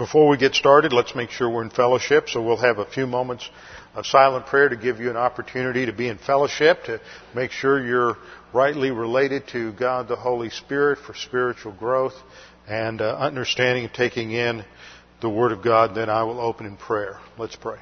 Before we get started, let's make sure we're in fellowship. So we'll have a few moments of silent prayer to give you an opportunity to be in fellowship, to make sure you're rightly related to God the Holy Spirit for spiritual growth and uh, understanding and taking in the Word of God. Then I will open in prayer. Let's pray.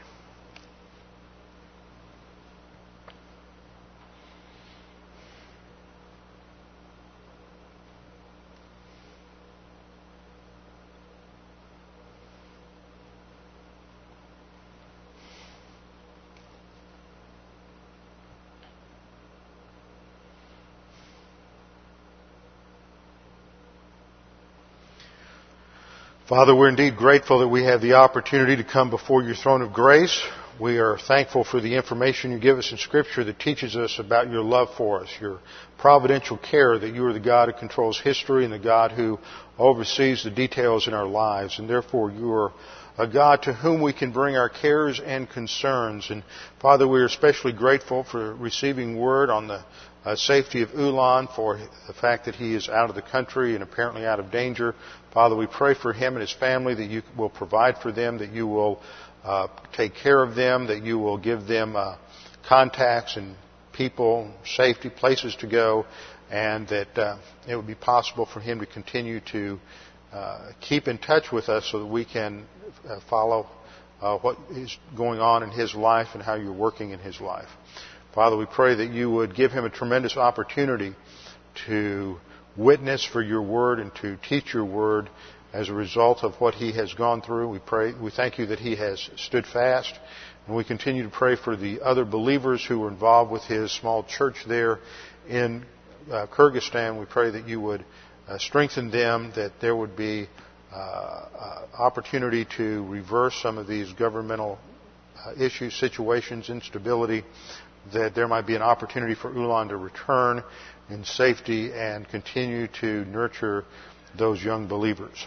Father, we're indeed grateful that we have the opportunity to come before your throne of grace. We are thankful for the information you give us in Scripture that teaches us about your love for us, your providential care that you are the God who controls history and the God who oversees the details in our lives. And therefore, you are a God to whom we can bring our cares and concerns. And Father, we are especially grateful for receiving word on the uh, safety of Ulan, for the fact that he is out of the country and apparently out of danger. Father, we pray for him and his family that you will provide for them, that you will uh, take care of them, that you will give them uh, contacts and people, safety, places to go, and that uh, it would be possible for him to continue to uh, keep in touch with us so that we can uh, follow uh, what is going on in his life and how you're working in his life. Father, we pray that you would give him a tremendous opportunity to witness for your word and to teach your word as a result of what he has gone through. We pray, we thank you that he has stood fast. And we continue to pray for the other believers who were involved with his small church there in uh, Kyrgyzstan. We pray that you would uh, strengthen them, that there would be uh, uh opportunity to reverse some of these governmental uh, issues, situations, instability, that there might be an opportunity for Ulan to return in safety and continue to nurture those young believers.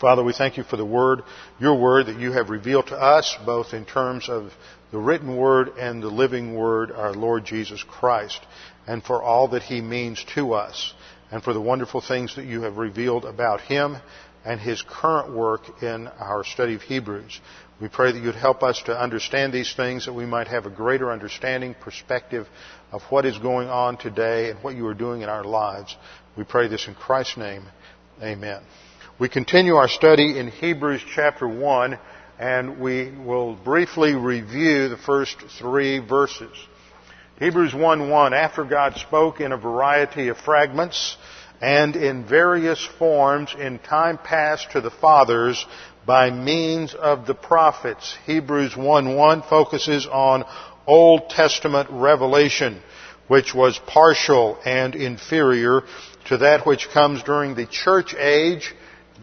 Father, we thank you for the word, your word that you have revealed to us, both in terms of the written word and the living word, our Lord Jesus Christ, and for all that he means to us, and for the wonderful things that you have revealed about him and his current work in our study of Hebrews. We pray that you'd help us to understand these things, that we might have a greater understanding, perspective of what is going on today and what you are doing in our lives. We pray this in Christ's name. Amen. We continue our study in Hebrews chapter 1, and we will briefly review the first three verses. Hebrews 1:1 After God spoke in a variety of fragments and in various forms in time past to the fathers by means of the prophets. Hebrews 1:1 focuses on Old Testament revelation, which was partial and inferior to that which comes during the church age,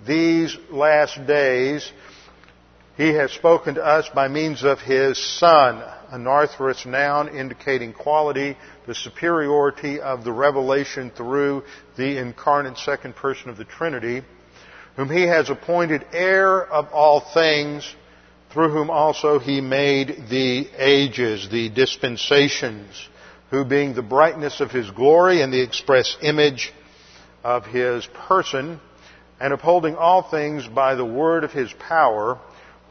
these last days. He has spoken to us by means of His Son, anarthrous noun indicating quality, the superiority of the revelation through the incarnate second person of the Trinity whom he has appointed heir of all things, through whom also he made the ages, the dispensations, who being the brightness of his glory and the express image of his person, and upholding all things by the word of his power,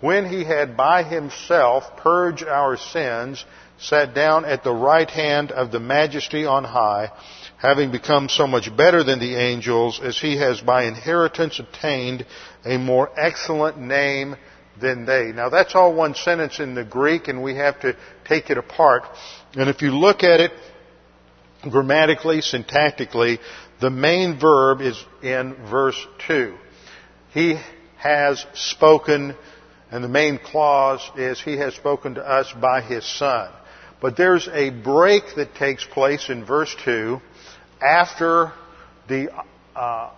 when he had by himself purged our sins, sat down at the right hand of the majesty on high, having become so much better than the angels, as he has by inheritance obtained a more excellent name than they. Now that's all one sentence in the Greek, and we have to take it apart. And if you look at it grammatically, syntactically, the main verb is in verse 2. He has spoken, and the main clause is He has spoken to us by His Son. But there's a break that takes place in verse 2 after the uh,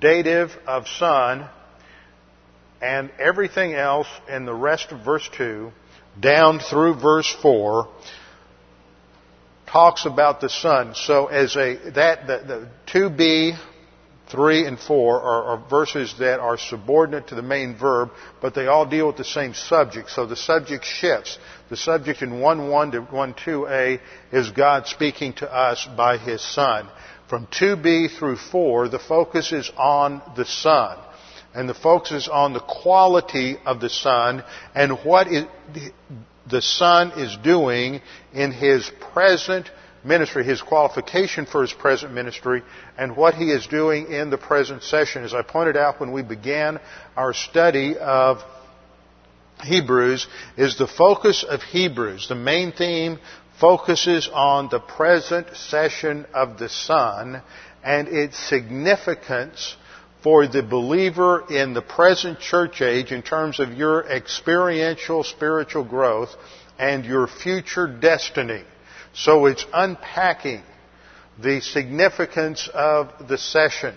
dative of son and everything else in the rest of verse 2 down through verse 4 talks about the son. So as a that the, the 2b 3 and 4 are, are, verses that are subordinate to the main verb, but they all deal with the same subject. So the subject shifts. The subject in 1 1 to 1 2a is God speaking to us by His Son. From 2b through 4, the focus is on the Son. and the focus is on the quality of the Son and what is, the Son is doing in His present ministry, His qualification for His present ministry, and what He is doing in the present session. As I pointed out when we began our study of Hebrews, is the focus of Hebrews. The main theme focuses on the present session of the Son and its significance for the believer in the present church age in terms of your experiential spiritual growth and your future destiny. So it's unpacking the significance of the session.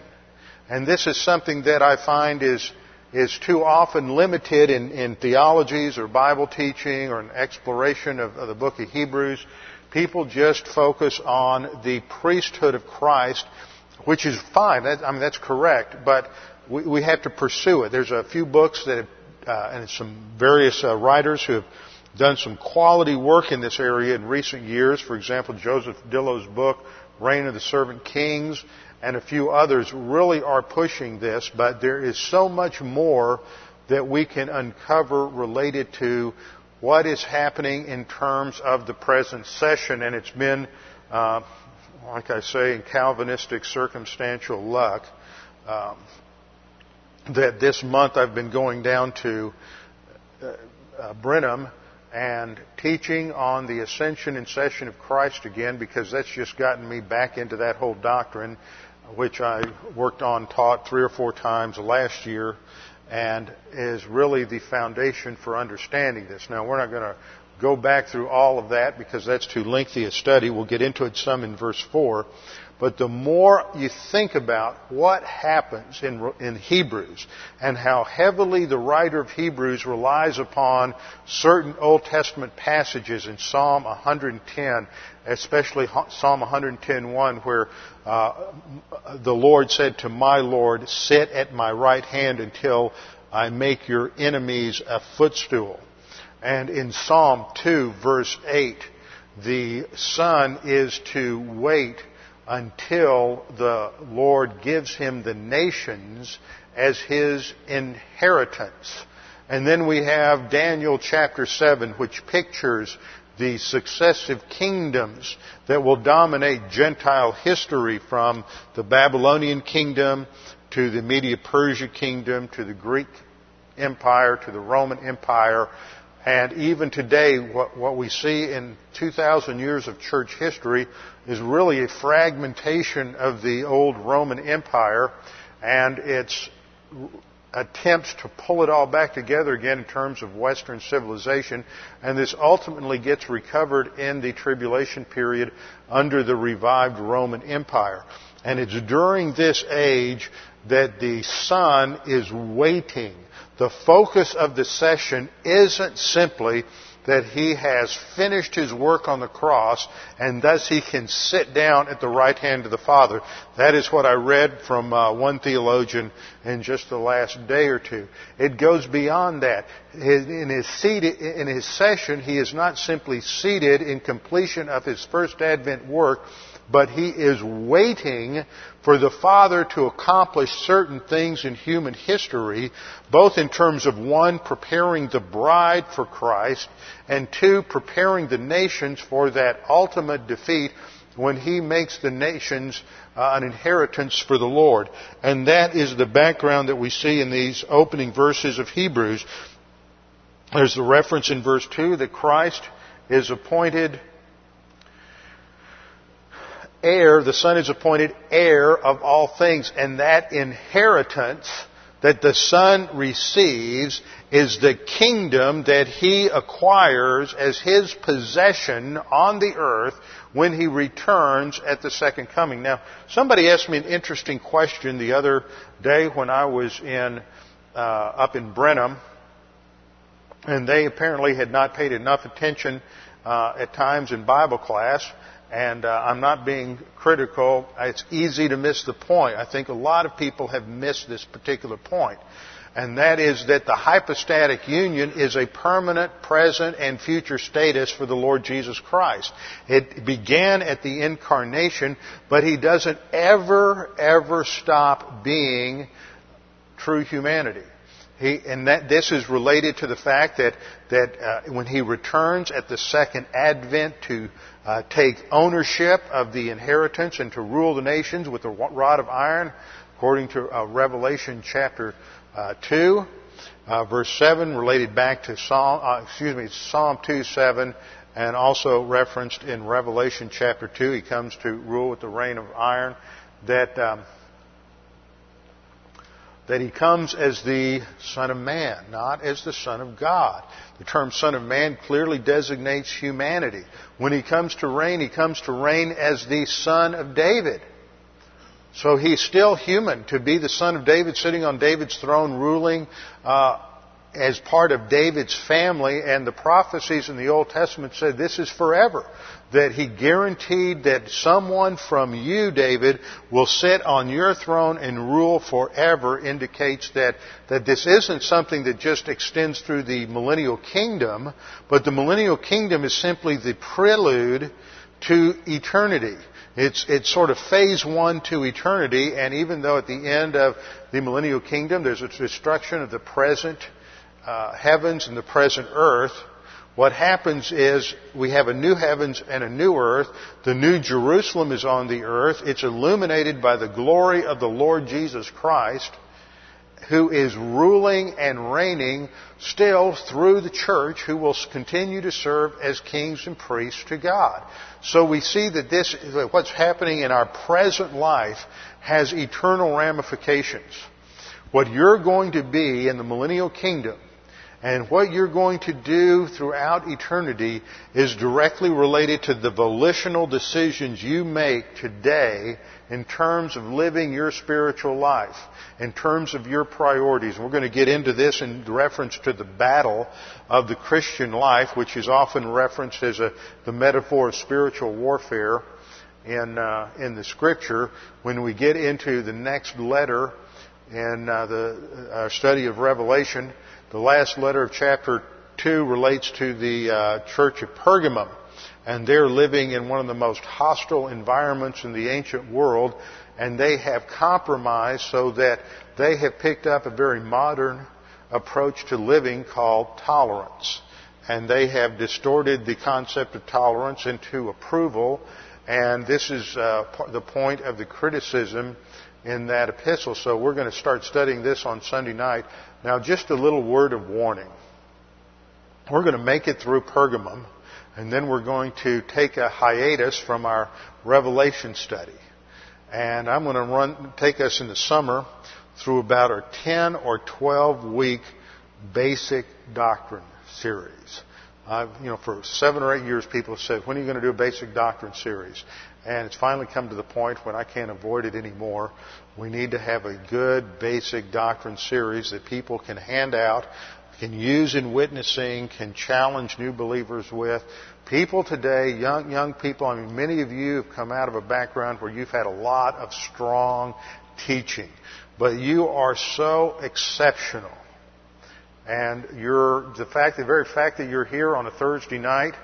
And this is something that I find is, is too often limited in, in theologies or Bible teaching or an exploration of, of the book of Hebrews. People just focus on the priesthood of Christ which is fine. That, I mean, that's correct, but we, we, have to pursue it. There's a few books that, have, uh, and some various uh, writers who have done some quality work in this area in recent years. For example, Joseph Dillow's book, Reign of the Servant Kings, and a few others really are pushing this, but there is so much more that we can uncover related to what is happening in terms of the present session, and it's been uh, like I say, in Calvinistic circumstantial luck, um, that this month I've been going down to uh, uh, Brenham and teaching on the ascension and session of Christ again because that's just gotten me back into that whole doctrine, which I worked on, taught three or four times last year, and is really the foundation for understanding this. Now, we're not going to go back through all of that because that's too lengthy a study. We'll get into it some in verse 4. But the more you think about what happens in, in Hebrews and how heavily the writer of Hebrews relies upon certain Old Testament passages in Psalm 110, especially Psalm 110.1 where uh, the Lord said to my Lord, sit at my right hand until I make your enemies a footstool. And in Psalm 2, verse 8, the Son is to wait until the Lord gives him the nations as his inheritance. And then we have Daniel chapter 7, which pictures the successive kingdoms that will dominate Gentile history from the Babylonian kingdom to the Media Persia kingdom to the Greek Empire to the Roman Empire and even today, what, what we see in 2,000 years of church history is really a fragmentation of the old Roman Empire and its attempts to pull it all back together again in terms of Western civilization. And this ultimately gets recovered in the tribulation period under the revived Roman Empire. And it's during this age that the Son is waiting the focus of the session isn't simply that he has finished his work on the cross and thus he can sit down at the right hand of the Father. That is what I read from uh, one theologian in just the last day or two. It goes beyond that. In his, seat, in his session, he is not simply seated in completion of his first Advent work, but he is waiting for the Father to accomplish certain things in human history, both in terms of one, preparing the bride for Christ, and two, preparing the nations for that ultimate defeat when he makes the nations uh, an inheritance for the Lord. And that is the background that we see in these opening verses of Hebrews. There's the reference in verse 2 that Christ is appointed heir, the Son is appointed heir of all things, and that inheritance that the Son receives is the kingdom that He acquires as His possession on the earth when He returns at the second coming. Now, somebody asked me an interesting question the other day when I was in, uh, up in Brenham, and they apparently had not paid enough attention uh, at times in Bible class and uh, I'm not being critical. It's easy to miss the point. I think a lot of people have missed this particular point. And that is that the hypostatic union is a permanent present and future status for the Lord Jesus Christ. It began at the incarnation, but He doesn't ever, ever stop being true humanity. He, and that this is related to the fact that that uh, when he returns at the second advent to uh, take ownership of the inheritance and to rule the nations with a rod of iron, according to uh, Revelation chapter uh, two, uh, verse seven, related back to Psalm uh, excuse me Psalm two seven, and also referenced in Revelation chapter two. He comes to rule with the reign of iron. That um, that he comes as the Son of Man, not as the Son of God. The term Son of Man clearly designates humanity. When he comes to reign, he comes to reign as the Son of David. So he's still human. To be the Son of David, sitting on David's throne, ruling uh, as part of David's family, and the prophecies in the Old Testament said this is forever that he guaranteed that someone from you, David, will sit on your throne and rule forever indicates that, that this isn't something that just extends through the millennial kingdom, but the millennial kingdom is simply the prelude to eternity. It's, it's sort of phase one to eternity, and even though at the end of the millennial kingdom there's a destruction of the present uh, heavens and the present earth, what happens is we have a new heavens and a new earth. The new Jerusalem is on the earth. It's illuminated by the glory of the Lord Jesus Christ, who is ruling and reigning still through the church, who will continue to serve as kings and priests to God. So we see that this, what's happening in our present life has eternal ramifications. What you're going to be in the millennial kingdom and what you're going to do throughout eternity is directly related to the volitional decisions you make today in terms of living your spiritual life, in terms of your priorities. We're going to get into this in reference to the battle of the Christian life, which is often referenced as a, the metaphor of spiritual warfare in, uh, in the scripture when we get into the next letter in uh, the, our study of Revelation the last letter of chapter 2 relates to the uh, church of Pergamum, and they're living in one of the most hostile environments in the ancient world, and they have compromised so that they have picked up a very modern approach to living called tolerance. And they have distorted the concept of tolerance into approval, and this is uh, the point of the criticism in that epistle. So we're going to start studying this on Sunday night. Now, just a little word of warning. We're going to make it through Pergamum, and then we're going to take a hiatus from our Revelation study. And I'm going to run, take us in the summer through about a 10 or 12 week basic doctrine series. I've, you know, for seven or eight years, people have said, when are you going to do a basic doctrine series? And it's finally come to the point when I can't avoid it anymore. We need to have a good basic doctrine series that people can hand out, can use in witnessing, can challenge new believers with. People today, young, young people, I mean, many of you have come out of a background where you've had a lot of strong teaching, but you are so exceptional and the fact, the very fact that you're here on a Thursday night,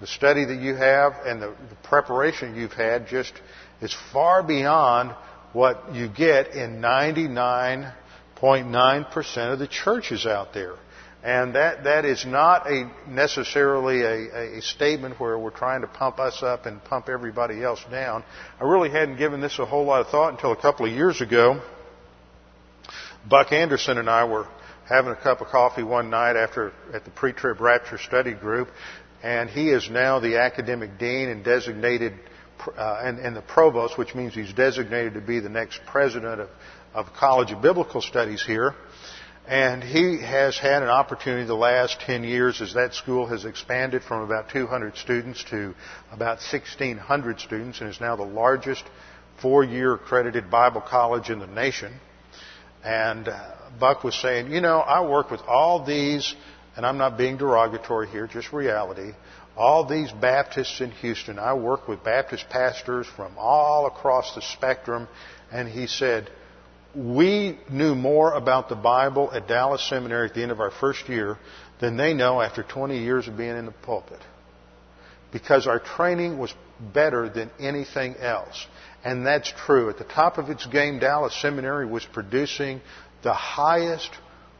the study that you have and the, the preparation you've had just is far beyond what you get in 99.9% of the churches out there. And that, that is not a, necessarily a, a, statement where we're trying to pump us up and pump everybody else down. I really hadn't given this a whole lot of thought until a couple of years ago. Buck Anderson and I were having a cup of coffee one night after at the pre-trib rapture study group, and he is now the academic dean and designated uh, and, and, the provost, which means he's designated to be the next president of, of College of Biblical Studies here. And he has had an opportunity the last 10 years as that school has expanded from about 200 students to about 1,600 students and is now the largest four-year accredited Bible college in the nation. And uh, Buck was saying, you know, I work with all these, and I'm not being derogatory here, just reality, all these Baptists in Houston. I work with Baptist pastors from all across the spectrum. And he said, we knew more about the Bible at Dallas Seminary at the end of our first year than they know after 20 years of being in the pulpit. Because our training was better than anything else. And that's true. At the top of its game, Dallas Seminary was producing the highest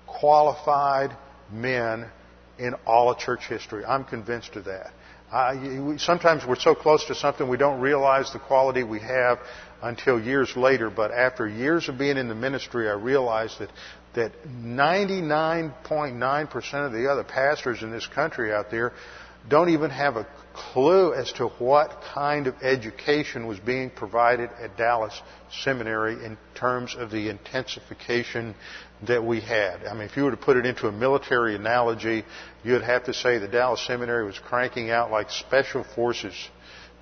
qualified men in all of church history. I'm convinced of that. Uh, sometimes we're so close to something we don't realize the quality we have until years later. But after years of being in the ministry, I realized that that 99.9% of the other pastors in this country out there don't even have a clue as to what kind of education was being provided at Dallas Seminary in terms of the intensification that we had. I mean, if you were to put it into a military analogy, you'd have to say the Dallas Seminary was cranking out like special forces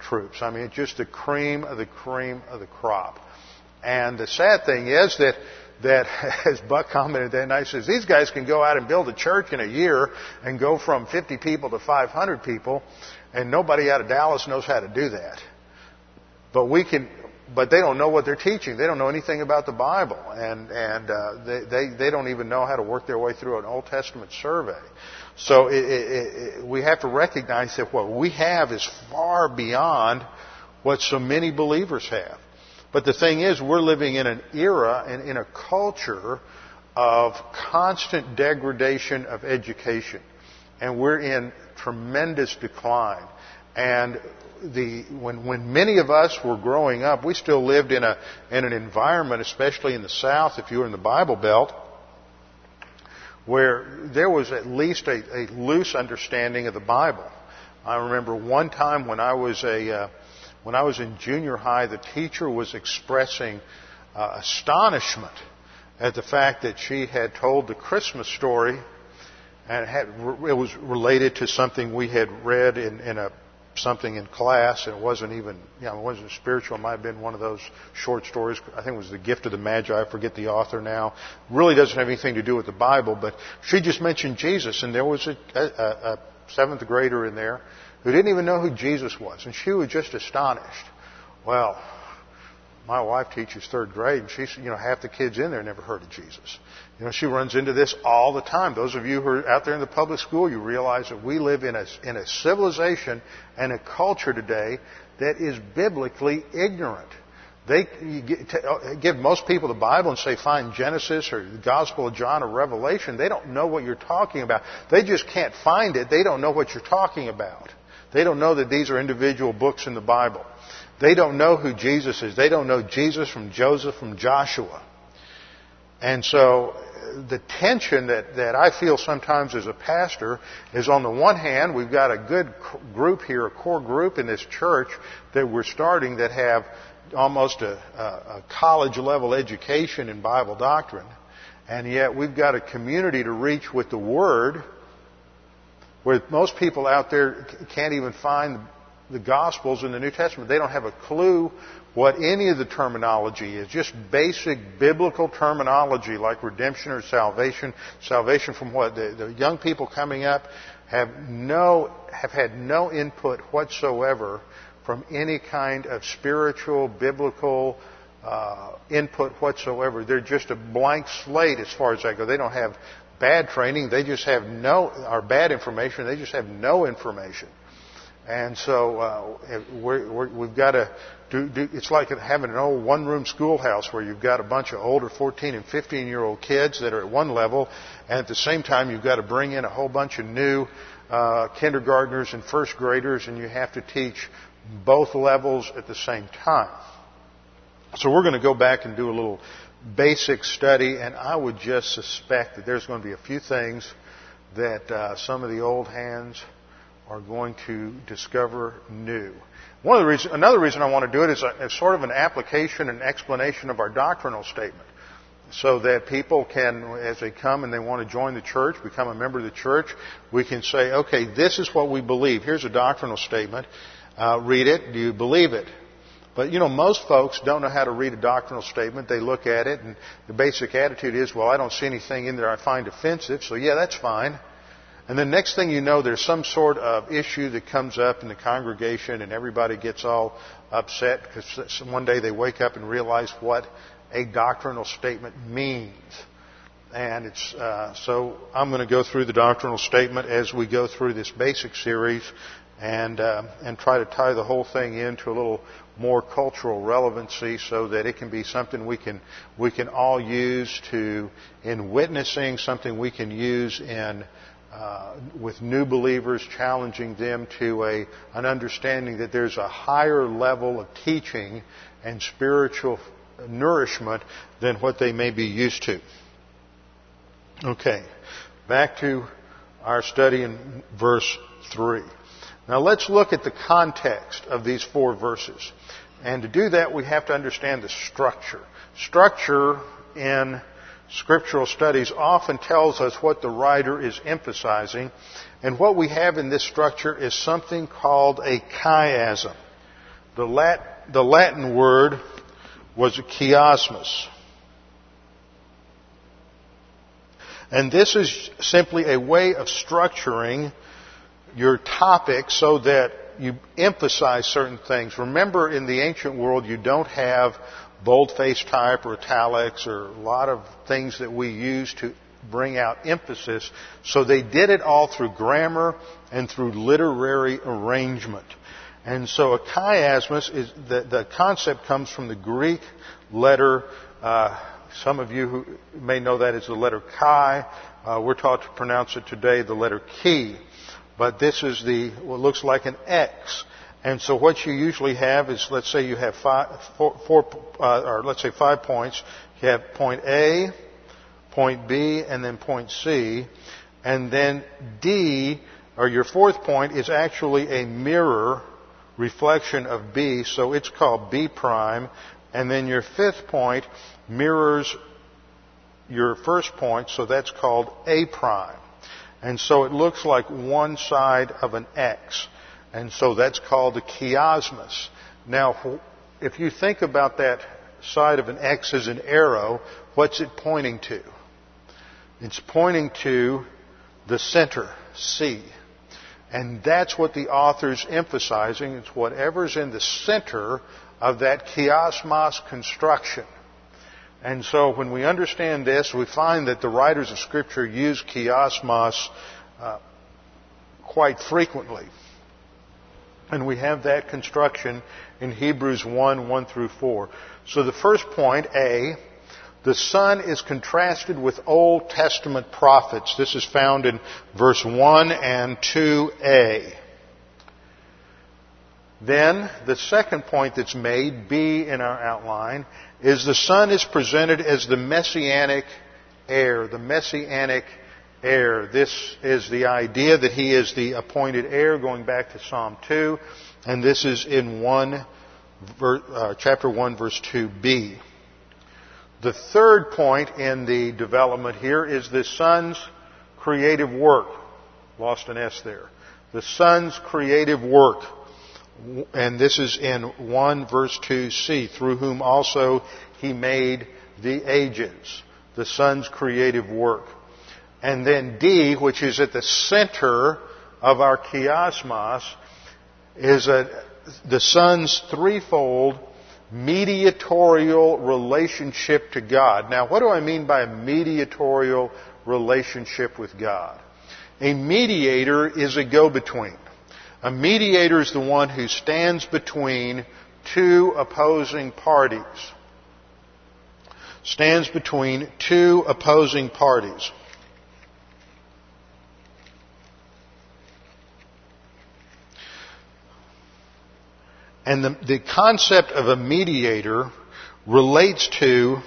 troops. I mean, just the cream of the cream of the crop. And the sad thing is that that, as Buck commented that night, says these guys can go out and build a church in a year and go from 50 people to 500 people, and nobody out of Dallas knows how to do that. But we can, but they don't know what they're teaching. They don't know anything about the Bible, and and uh, they, they they don't even know how to work their way through an Old Testament survey. So it, it, it, we have to recognize that what we have is far beyond what so many believers have. But the thing is, we're living in an era and in a culture of constant degradation of education. And we're in tremendous decline. And the, when, when many of us were growing up, we still lived in, a, in an environment, especially in the South, if you were in the Bible Belt, where there was at least a, a loose understanding of the Bible. I remember one time when I was a, uh, when I was in junior high, the teacher was expressing uh, astonishment at the fact that she had told the Christmas story and it, had, it was related to something we had read in, in a something in class, and it wasn't even, you know, it wasn't spiritual. It might have been one of those short stories. I think it was The Gift of the Magi. I forget the author now. Really doesn't have anything to do with the Bible, but she just mentioned Jesus, and there was a, a, a seventh grader in there who didn't even know who Jesus was, and she was just astonished. Well, my wife teaches third grade, and she's, you know, half the kids in there never heard of Jesus. You know, she runs into this all the time. Those of you who are out there in the public school, you realize that we live in a, in a civilization and a culture today that is biblically ignorant. They uh, give most people the Bible and say, find Genesis or the Gospel of John or Revelation. They don't know what you're talking about. They just can't find it. They don't know what you're talking about. They don't know that these are individual books in the Bible. They don't know who Jesus is. They don't know Jesus from Joseph, from Joshua. And so the tension that, that I feel sometimes as a pastor is on the one hand, we've got a good group here, a core group in this church that we're starting that have almost a, a college level education in Bible doctrine. And yet we've got a community to reach with the Word where most people out there can't even find the Gospels in the New Testament. They don't have a clue what any of the terminology is. Just basic biblical terminology like redemption or salvation. Salvation from what? The, the young people coming up have no, have had no input whatsoever from any kind of spiritual, biblical, uh, input whatsoever. They're just a blank slate as far as I go. They don't have bad training. They just have no, or bad information. They just have no information. And so uh, we have got to do, do. It's like having an old one-room schoolhouse where you've got a bunch of older 14 and 15-year-old kids that are at one level, and at the same time you've got to bring in a whole bunch of new uh, kindergartners and first graders, and you have to teach both levels at the same time. So we're going to go back and do a little basic study, and I would just suspect that there's going to be a few things that uh, some of the old hands are going to discover new. One of the reason, another reason I want to do it is a, sort of an application and explanation of our doctrinal statement, so that people can, as they come and they want to join the church, become a member of the church, we can say, okay, this is what we believe. Here's a doctrinal statement. Uh, read it. Do you believe it? But you know, most folks don't know how to read a doctrinal statement. They look at it and the basic attitude is, well, I don't see anything in there I find offensive, so yeah, that's fine. And then next thing you know, there's some sort of issue that comes up in the congregation and everybody gets all upset because one day they wake up and realize what a doctrinal statement means. And it's, uh, so I'm going to go through the doctrinal statement as we go through this basic series and uh, and try to tie the whole thing into a little more cultural relevancy so that it can be something we can we can all use to in witnessing something we can use in uh, with new believers challenging them to a an understanding that there's a higher level of teaching and spiritual nourishment than what they may be used to. Okay, back to our study in verse 3. Now let's look at the context of these four verses. And to do that, we have to understand the structure. Structure in scriptural studies often tells us what the writer is emphasizing. And what we have in this structure is something called a chiasm. The, Lat- the Latin word was a chiasmus. And this is simply a way of structuring your topic so that you emphasize certain things. Remember, in the ancient world, you don't have boldface type or italics or a lot of things that we use to bring out emphasis. So they did it all through grammar and through literary arrangement. And so a chiasmus is the, the concept comes from the Greek letter. Uh, some of you who may know that as the letter chi. Uh, we're taught to pronounce it today the letter chi. But this is the what looks like an X. And so what you usually have is, let's say you have five, four, four uh, or let's say five points. You have point A, point B, and then point C. And then D, or your fourth point, is actually a mirror reflection of B, so it's called B prime. And then your fifth point mirrors your first point, so that's called A prime. And so it looks like one side of an X. And so that's called a chiasmus. Now, if you think about that side of an X as an arrow, what's it pointing to? It's pointing to the center, C. And that's what the author's emphasizing. It's whatever's in the center of that chiasmos construction. And so when we understand this, we find that the writers of Scripture use chiasmos uh, quite frequently. And we have that construction in Hebrews 1, 1 through 4. So the first point, A, the Son is contrasted with Old Testament prophets. This is found in verse 1 and 2a. Then, the second point that's made, B in our outline, is the Son is presented as the messianic heir, the messianic heir. This is the idea that he is the appointed heir, going back to Psalm 2, and this is in 1, uh, chapter 1, verse 2b. The third point in the development here is the Son's creative work. Lost an S there. The Son's creative work and this is in 1 verse 2c, through whom also he made the ages, the Son's creative work. And then D, which is at the center of our chiasmos, is a, the Son's threefold mediatorial relationship to God. Now, what do I mean by a mediatorial relationship with God? A mediator is a go-between. A mediator is the one who stands between two opposing parties. Stands between two opposing parties. And the, the concept of a mediator relates to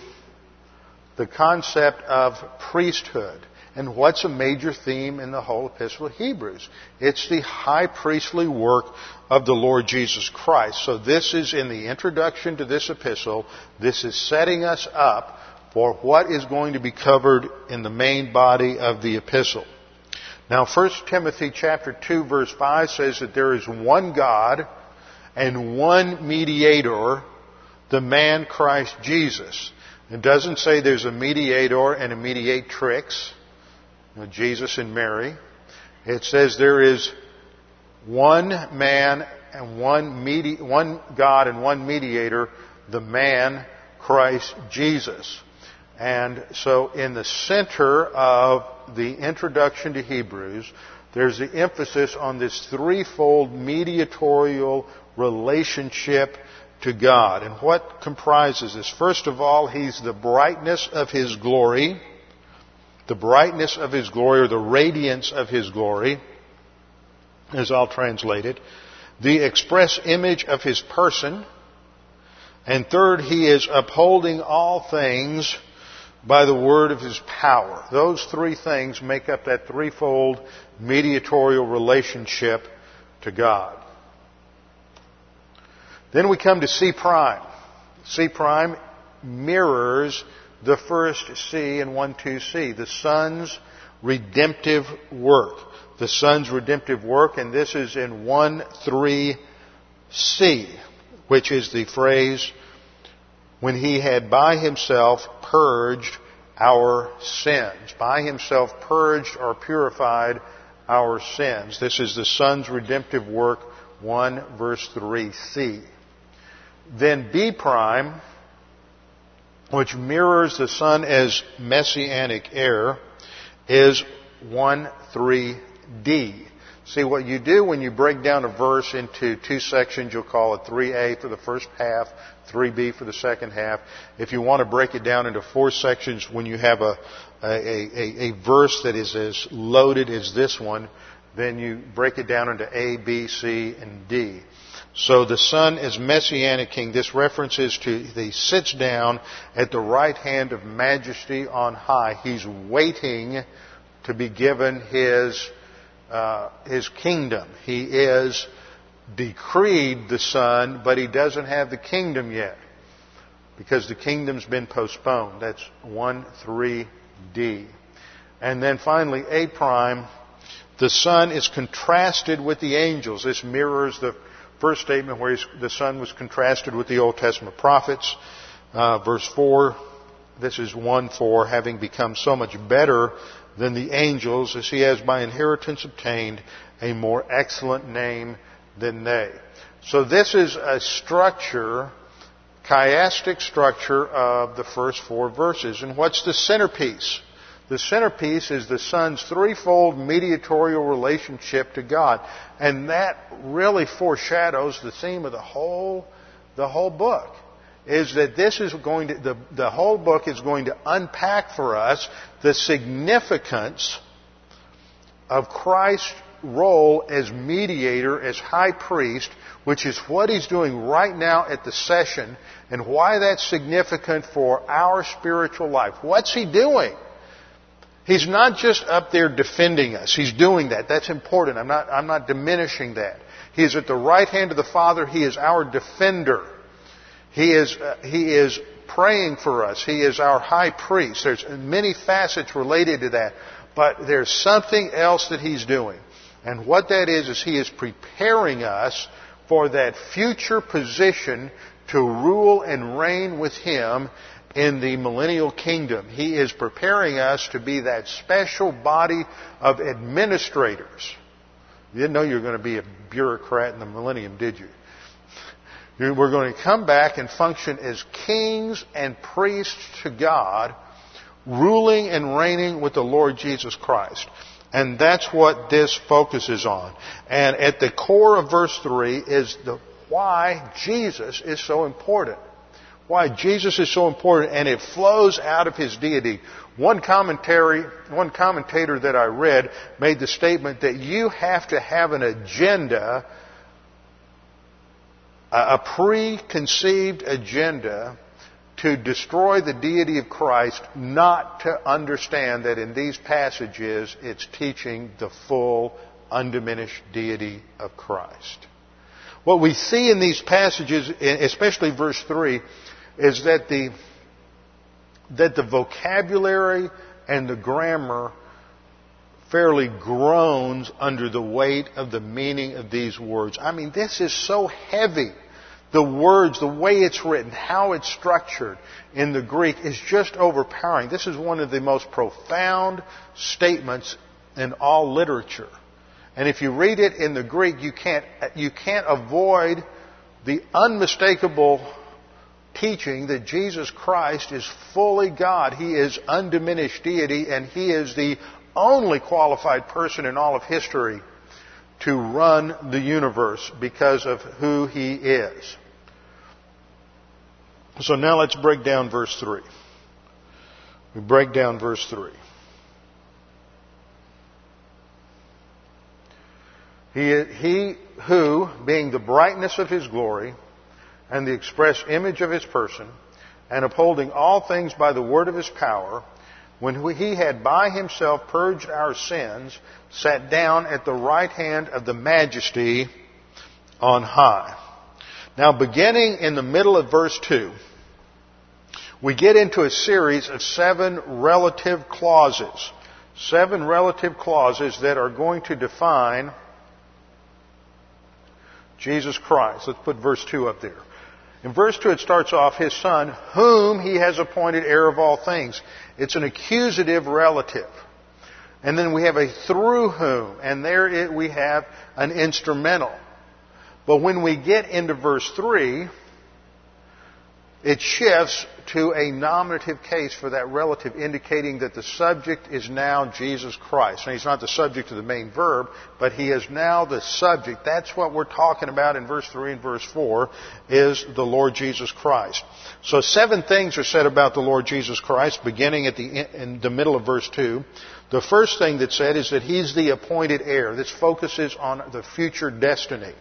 the concept of priesthood. And what's a major theme in the whole epistle of Hebrews? It's the high priestly work of the Lord Jesus Christ. So this is in the introduction to this epistle. This is setting us up for what is going to be covered in the main body of the epistle. Now 1 Timothy chapter 2 verse 5 says that there is one God and one mediator, the man Christ Jesus. It doesn't say there's a mediator and a mediatrix. Jesus and Mary. It says there is one man and one, medi- one God and one mediator, the man Christ Jesus. And so in the center of the introduction to Hebrews, there's the emphasis on this threefold mediatorial relationship to God. And what comprises this? First of all, He's the brightness of His glory, the brightness of His glory, or the radiance of His glory, as I'll translate it, the express image of His person, and third, He is upholding all things by the word of His power. Those three things make up that threefold mediatorial relationship to God. Then we come to C prime. C prime mirrors the first C in 1 2C, the Son's redemptive work. The Son's redemptive work, and this is in 1 3C, which is the phrase, when he had by himself purged our sins. By himself purged or purified our sins. This is the Son's redemptive work, 1 verse 3c. Then B prime, which mirrors the Son as messianic heir, is 1 3d. See, what you do when you break down a verse into two sections, you'll call it 3a for the first half, 3b for the second half. If you want to break it down into four sections, when you have a, a, a, a verse that is as loaded as this one, then you break it down into A, B, C, and D. So the Son is Messianic King. This references to he sits down at the right hand of majesty on high. He's waiting to be given his uh, his kingdom. He is decreed the Son, but he doesn't have the kingdom yet because the kingdom's been postponed. That's 1 3D. And then finally, A prime, the Son is contrasted with the angels. This mirrors the first statement where the Son was contrasted with the Old Testament prophets. Uh, verse 4, this is 1 4, having become so much better than the angels, as he has by inheritance obtained a more excellent name than they. So this is a structure, chiastic structure of the first four verses. And what's the centerpiece? The centerpiece is the Son's threefold mediatorial relationship to God. And that really foreshadows the theme of the whole, the whole book is that this is going to, the, the whole book is going to unpack for us the significance of Christ's role as mediator, as high priest, which is what he's doing right now at the session, and why that's significant for our spiritual life. What's he doing? He's not just up there defending us. He's doing that. That's important. I'm not, I'm not diminishing that. He is at the right hand of the Father. He is our defender. He is, uh, he is praying for us. He is our high priest. There's many facets related to that. But there's something else that he's doing. And what that is, is he is preparing us for that future position to rule and reign with him in the millennial kingdom. He is preparing us to be that special body of administrators. You didn't know you were going to be a bureaucrat in the millennium, did you? We're going to come back and function as kings and priests to God, ruling and reigning with the Lord Jesus Christ. And that's what this focuses on. And at the core of verse 3 is the why Jesus is so important. Why Jesus is so important and it flows out of his deity. One commentary, one commentator that I read made the statement that you have to have an agenda a preconceived agenda to destroy the deity of Christ, not to understand that in these passages it's teaching the full, undiminished deity of Christ. What we see in these passages, especially verse 3, is that the, that the vocabulary and the grammar fairly groans under the weight of the meaning of these words. I mean, this is so heavy. The words, the way it's written, how it's structured in the Greek is just overpowering. This is one of the most profound statements in all literature. And if you read it in the Greek, you can't, you can't avoid the unmistakable teaching that Jesus Christ is fully God. He is undiminished deity and He is the only qualified person in all of history to run the universe because of who he is. So now let's break down verse 3. We break down verse 3. He, he who, being the brightness of his glory and the express image of his person, and upholding all things by the word of his power, when he had by himself purged our sins, sat down at the right hand of the majesty on high. Now beginning in the middle of verse 2, we get into a series of seven relative clauses. Seven relative clauses that are going to define Jesus Christ. Let's put verse 2 up there. In verse 2 it starts off, His Son, whom He has appointed heir of all things. It's an accusative relative. And then we have a through whom, and there it, we have an instrumental. But when we get into verse 3, it shifts to a nominative case for that relative, indicating that the subject is now Jesus Christ. Now, he's not the subject of the main verb, but he is now the subject. That's what we're talking about in verse 3 and verse 4, is the Lord Jesus Christ. So seven things are said about the Lord Jesus Christ, beginning at the, in the middle of verse 2. The first thing that's said is that he's the appointed heir. This focuses on the future destiny.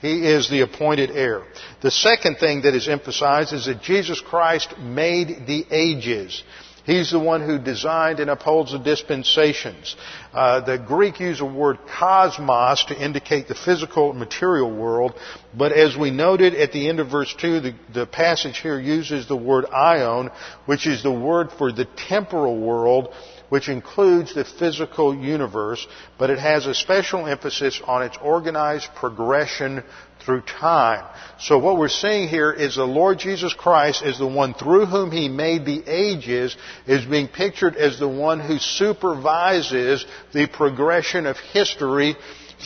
He is the appointed heir. The second thing that is emphasized is that Jesus Christ made the ages. He's the one who designed and upholds the dispensations. Uh, the Greek uses the word cosmos to indicate the physical material world, but as we noted at the end of verse 2, the, the passage here uses the word aion, which is the word for the temporal world, which includes the physical universe, but it has a special emphasis on its organized progression through time. So what we're seeing here is the Lord Jesus Christ is the one through whom He made the ages is being pictured as the one who supervises the progression of history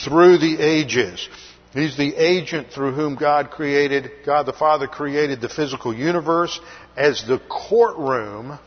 through the ages. He's the agent through whom God created, God the Father created the physical universe as the courtroom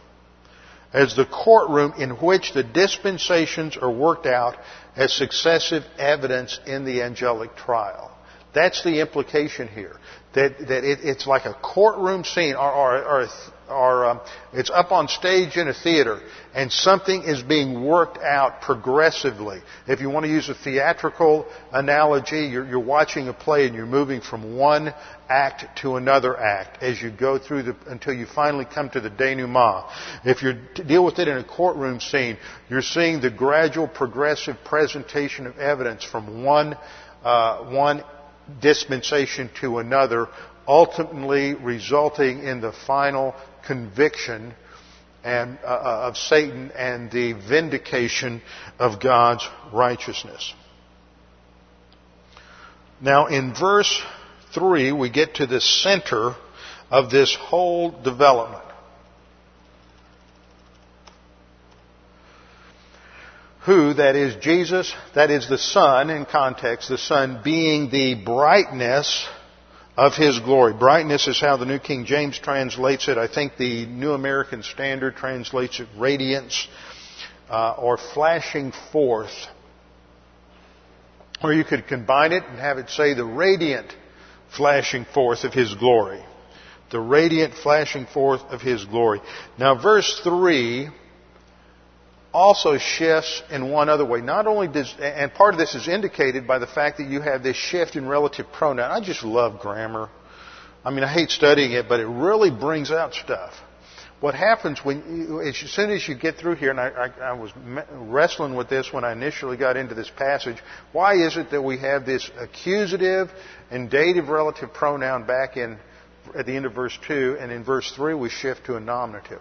as the courtroom in which the dispensations are worked out as successive evidence in the angelic trial. That's the implication here. That, that it, it's like a courtroom scene or, or, or um, it's up on stage in a theater and something is being worked out progressively. If you want to use a theatrical analogy, you're, you're watching a play and you're moving from one act to another act as you go through the, until you finally come to the denouement. If you deal with it in a courtroom scene, you're seeing the gradual progressive presentation of evidence from one, uh, one dispensation to another ultimately resulting in the final conviction and, uh, uh, of Satan and the vindication of God's righteousness. Now, in verse 3, we get to the center of this whole development. Who, that is Jesus, that is the Son in context, the Son being the brightness of His glory. Brightness is how the New King James translates it. I think the New American Standard translates it radiance uh, or flashing forth. Or you could combine it and have it say the radiant flashing forth of His glory. The radiant flashing forth of His glory. Now verse 3 also shifts in one other way. Not only does, and part of this is indicated by the fact that you have this shift in relative pronoun. I just love grammar. I mean, I hate studying it, but it really brings out stuff. What happens when, you, as soon as you get through here, and I, I, I was wrestling with this when I initially got into this passage, why is it that we have this accusative and dative relative pronoun back in, at the end of verse 2, and in verse 3 we shift to a nominative?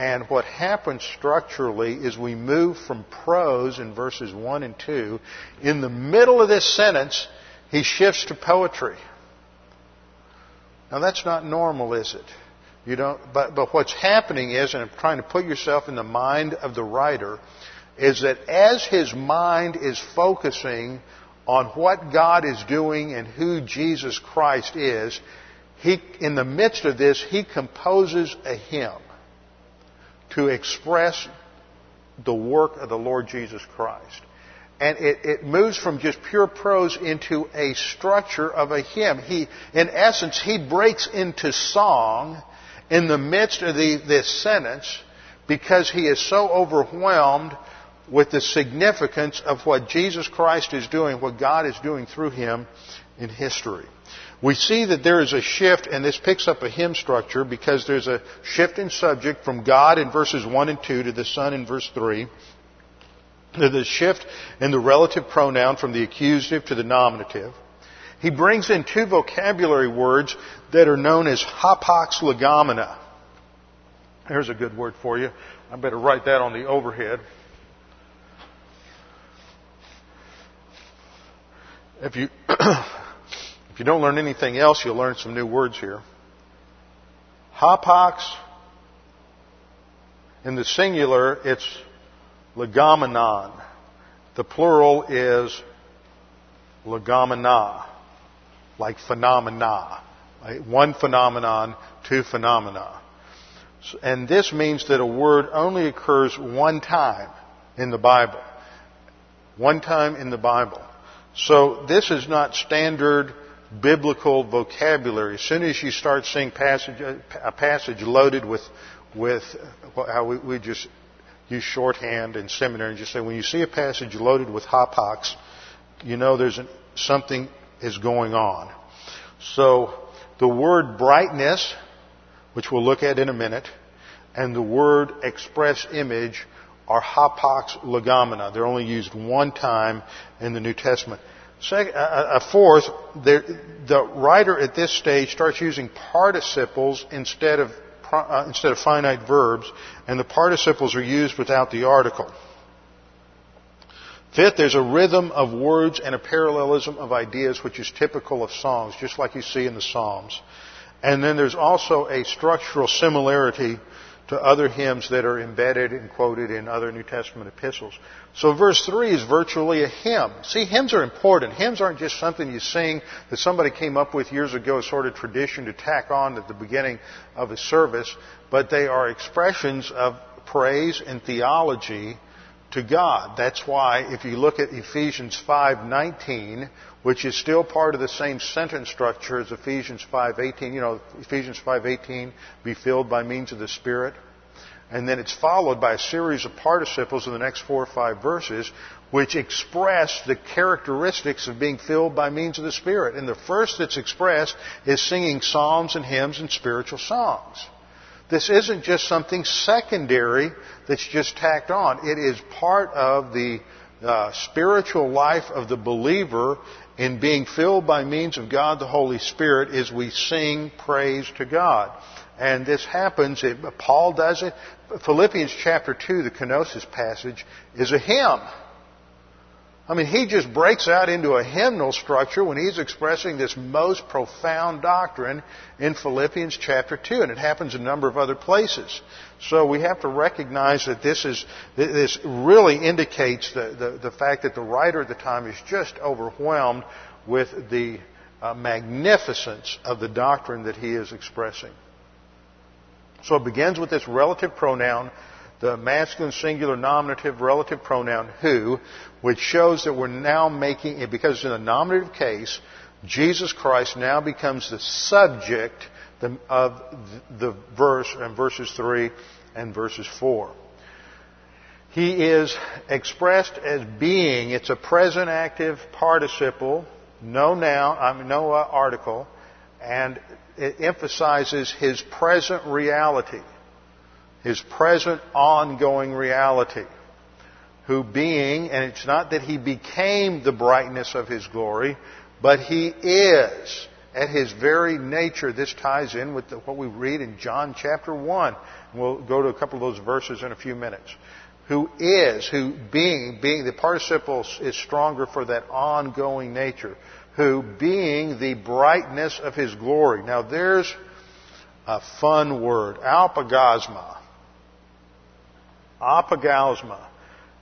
And what happens structurally is we move from prose in verses 1 and 2. In the middle of this sentence, he shifts to poetry. Now that's not normal, is it? You don't, but, but what's happening is, and I'm trying to put yourself in the mind of the writer, is that as his mind is focusing on what God is doing and who Jesus Christ is, he, in the midst of this, he composes a hymn to express the work of the Lord Jesus Christ. And it, it, moves from just pure prose into a structure of a hymn. He, in essence, he breaks into song in the midst of the, this sentence because he is so overwhelmed with the significance of what Jesus Christ is doing, what God is doing through him in history. We see that there is a shift, and this picks up a hymn structure because there's a shift in subject from God in verses 1 and 2 to the Son in verse 3. There's a shift in the relative pronoun from the accusative to the nominative. He brings in two vocabulary words that are known as hapax legomena. There's a good word for you. I better write that on the overhead. If you you don't learn anything else, you'll learn some new words here. Hapax in the singular, it's legomenon. The plural is legomena, like phenomena. One phenomenon, two phenomena. And this means that a word only occurs one time in the Bible. One time in the Bible. So this is not standard biblical vocabulary. As soon as you start seeing passage, uh, a passage loaded with, with how we, we just use shorthand in seminary and just say when you see a passage loaded with hapax, you know there's an, something is going on. So the word brightness, which we'll look at in a minute, and the word express image are hapax legomena. They're only used one time in the New Testament. A fourth, the writer at this stage starts using participles instead of uh, instead of finite verbs, and the participles are used without the article. Fifth, there's a rhythm of words and a parallelism of ideas which is typical of songs, just like you see in the Psalms. And then there's also a structural similarity to other hymns that are embedded and quoted in other New Testament epistles. So verse 3 is virtually a hymn. See, hymns are important. Hymns aren't just something you sing that somebody came up with years ago, sort of tradition to tack on at the beginning of a service, but they are expressions of praise and theology to God. That's why if you look at Ephesians 5:19, which is still part of the same sentence structure as Ephesians 5:18, you know, Ephesians 5:18, be filled by means of the Spirit. And then it's followed by a series of participles in the next four or five verses, which express the characteristics of being filled by means of the Spirit. And the first that's expressed is singing psalms and hymns and spiritual songs. This isn't just something secondary that's just tacked on. It is part of the uh, spiritual life of the believer in being filled by means of God the Holy Spirit as we sing praise to God. And this happens, it, Paul does it. Philippians chapter 2, the kenosis passage, is a hymn. I mean, he just breaks out into a hymnal structure when he's expressing this most profound doctrine in Philippians chapter 2, and it happens in a number of other places. So we have to recognize that this is, this really indicates the, the, the fact that the writer at the time is just overwhelmed with the uh, magnificence of the doctrine that he is expressing. So it begins with this relative pronoun the masculine singular nominative relative pronoun who, which shows that we're now making it, because in the nominative case, Jesus Christ now becomes the subject of the verse in verses 3 and verses 4. He is expressed as being, it's a present active participle, no noun, I mean, no uh, article, and it emphasizes his present reality his present ongoing reality. Who being, and it's not that he became the brightness of his glory, but he is at his very nature. This ties in with the, what we read in John chapter 1. We'll go to a couple of those verses in a few minutes. Who is, who being, being, the participle is stronger for that ongoing nature. Who being the brightness of his glory. Now there's a fun word, apaugasma. Apaugasma.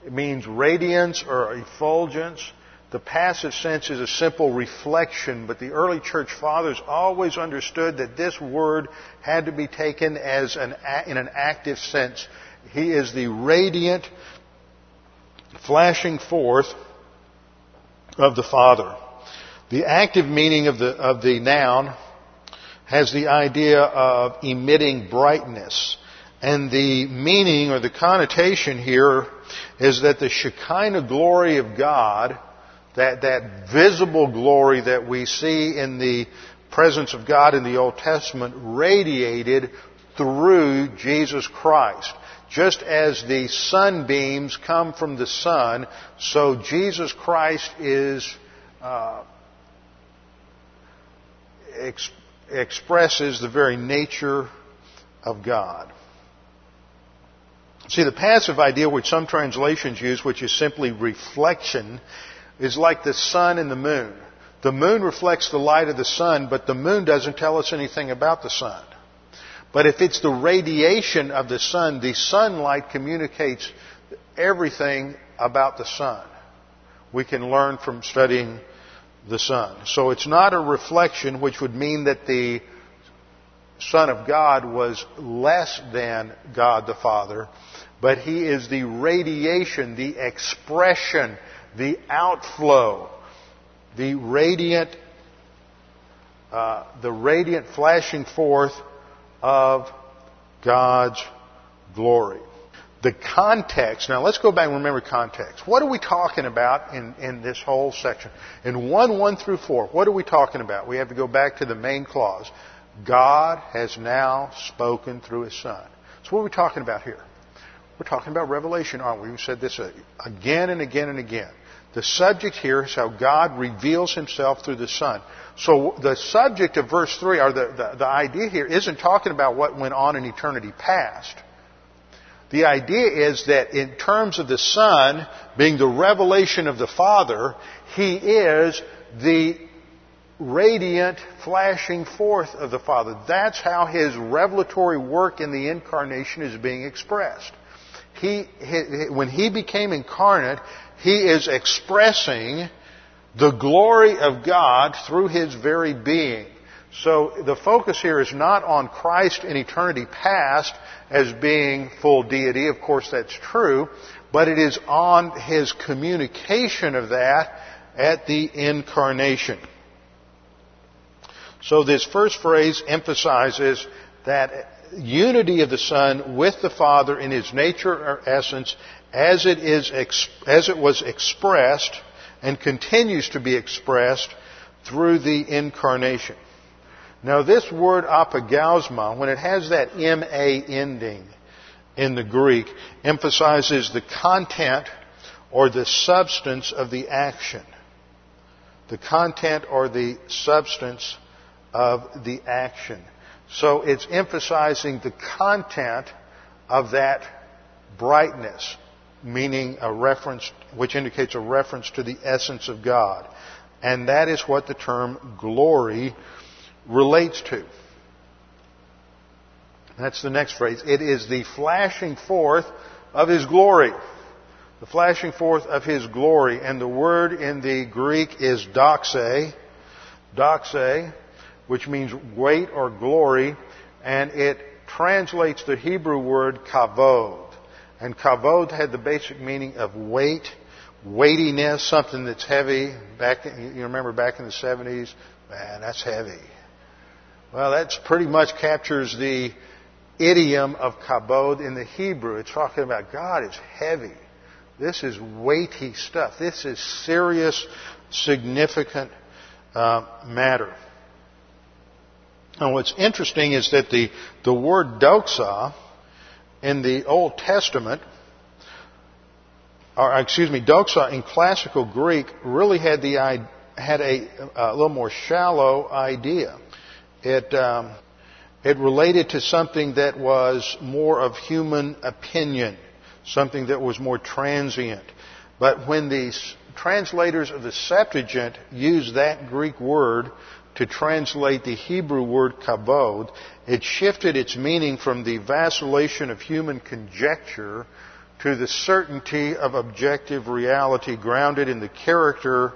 It means radiance or effulgence. The passive sense is a simple reflection, but the early church fathers always understood that this word had to be taken as an, in an active sense. He is the radiant flashing forth of the Father. The active meaning of the, of the noun has the idea of emitting brightness. And the meaning or the connotation here is that the Shekinah glory of God, that, that visible glory that we see in the presence of God in the Old Testament, radiated through Jesus Christ. Just as the sunbeams come from the sun, so Jesus Christ is uh, ex- expresses the very nature of God. See, the passive idea which some translations use, which is simply reflection, is like the sun and the moon. The moon reflects the light of the sun, but the moon doesn't tell us anything about the sun. But if it's the radiation of the sun, the sunlight communicates everything about the sun. We can learn from studying the sun. So it's not a reflection, which would mean that the Son of God was less than God the Father but he is the radiation, the expression, the outflow, the radiant, uh, the radiant flashing forth of God's glory. The context, now let's go back and remember context. What are we talking about in, in this whole section? In 1, 1 through 4, what are we talking about? We have to go back to the main clause. God has now spoken through His Son. So what are we talking about here? We're talking about revelation, aren't we? We've said this uh, again and again and again. The subject here is how God reveals himself through the Son. So the subject of verse 3, or the, the, the, idea here, isn't talking about what went on in eternity past. The idea is that in terms of the Son being the revelation of the Father, He is the radiant flashing forth of the Father. That's how His revelatory work in the incarnation is being expressed he, when he became incarnate, he is expressing the glory of God through his very being. So the focus here is not on Christ in eternity past as being full deity. Of course, that's true. But it is on his communication of that at the incarnation. So this first phrase emphasizes that unity of the Son with the Father in His nature or essence as it, is, as it was expressed and continues to be expressed through the incarnation. Now this word apaugasma, when it has that MA ending in the Greek, emphasizes the content or the substance of the action. The content or the substance of the action. So it's emphasizing the content of that brightness, meaning a reference, which indicates a reference to the essence of God. And that is what the term glory relates to. That's the next phrase. It is the flashing forth of His glory. The flashing forth of His glory. And the word in the Greek is doxa. Doxa which means weight or glory, and it translates the Hebrew word kavod. And kavod had the basic meaning of weight, weightiness, something that's heavy. Back, you remember back in the 70s, man, that's heavy. Well, that's pretty much captures the idiom of kabod in the Hebrew. It's talking about God is heavy. This is weighty stuff. This is serious, significant uh, matter. Now, what's interesting is that the, the word doxa in the Old Testament, or excuse me, doxa in classical Greek really had the had a, a little more shallow idea. It um, it related to something that was more of human opinion, something that was more transient. But when the translators of the Septuagint used that Greek word to translate the Hebrew word kabod, it shifted its meaning from the vacillation of human conjecture to the certainty of objective reality grounded in the character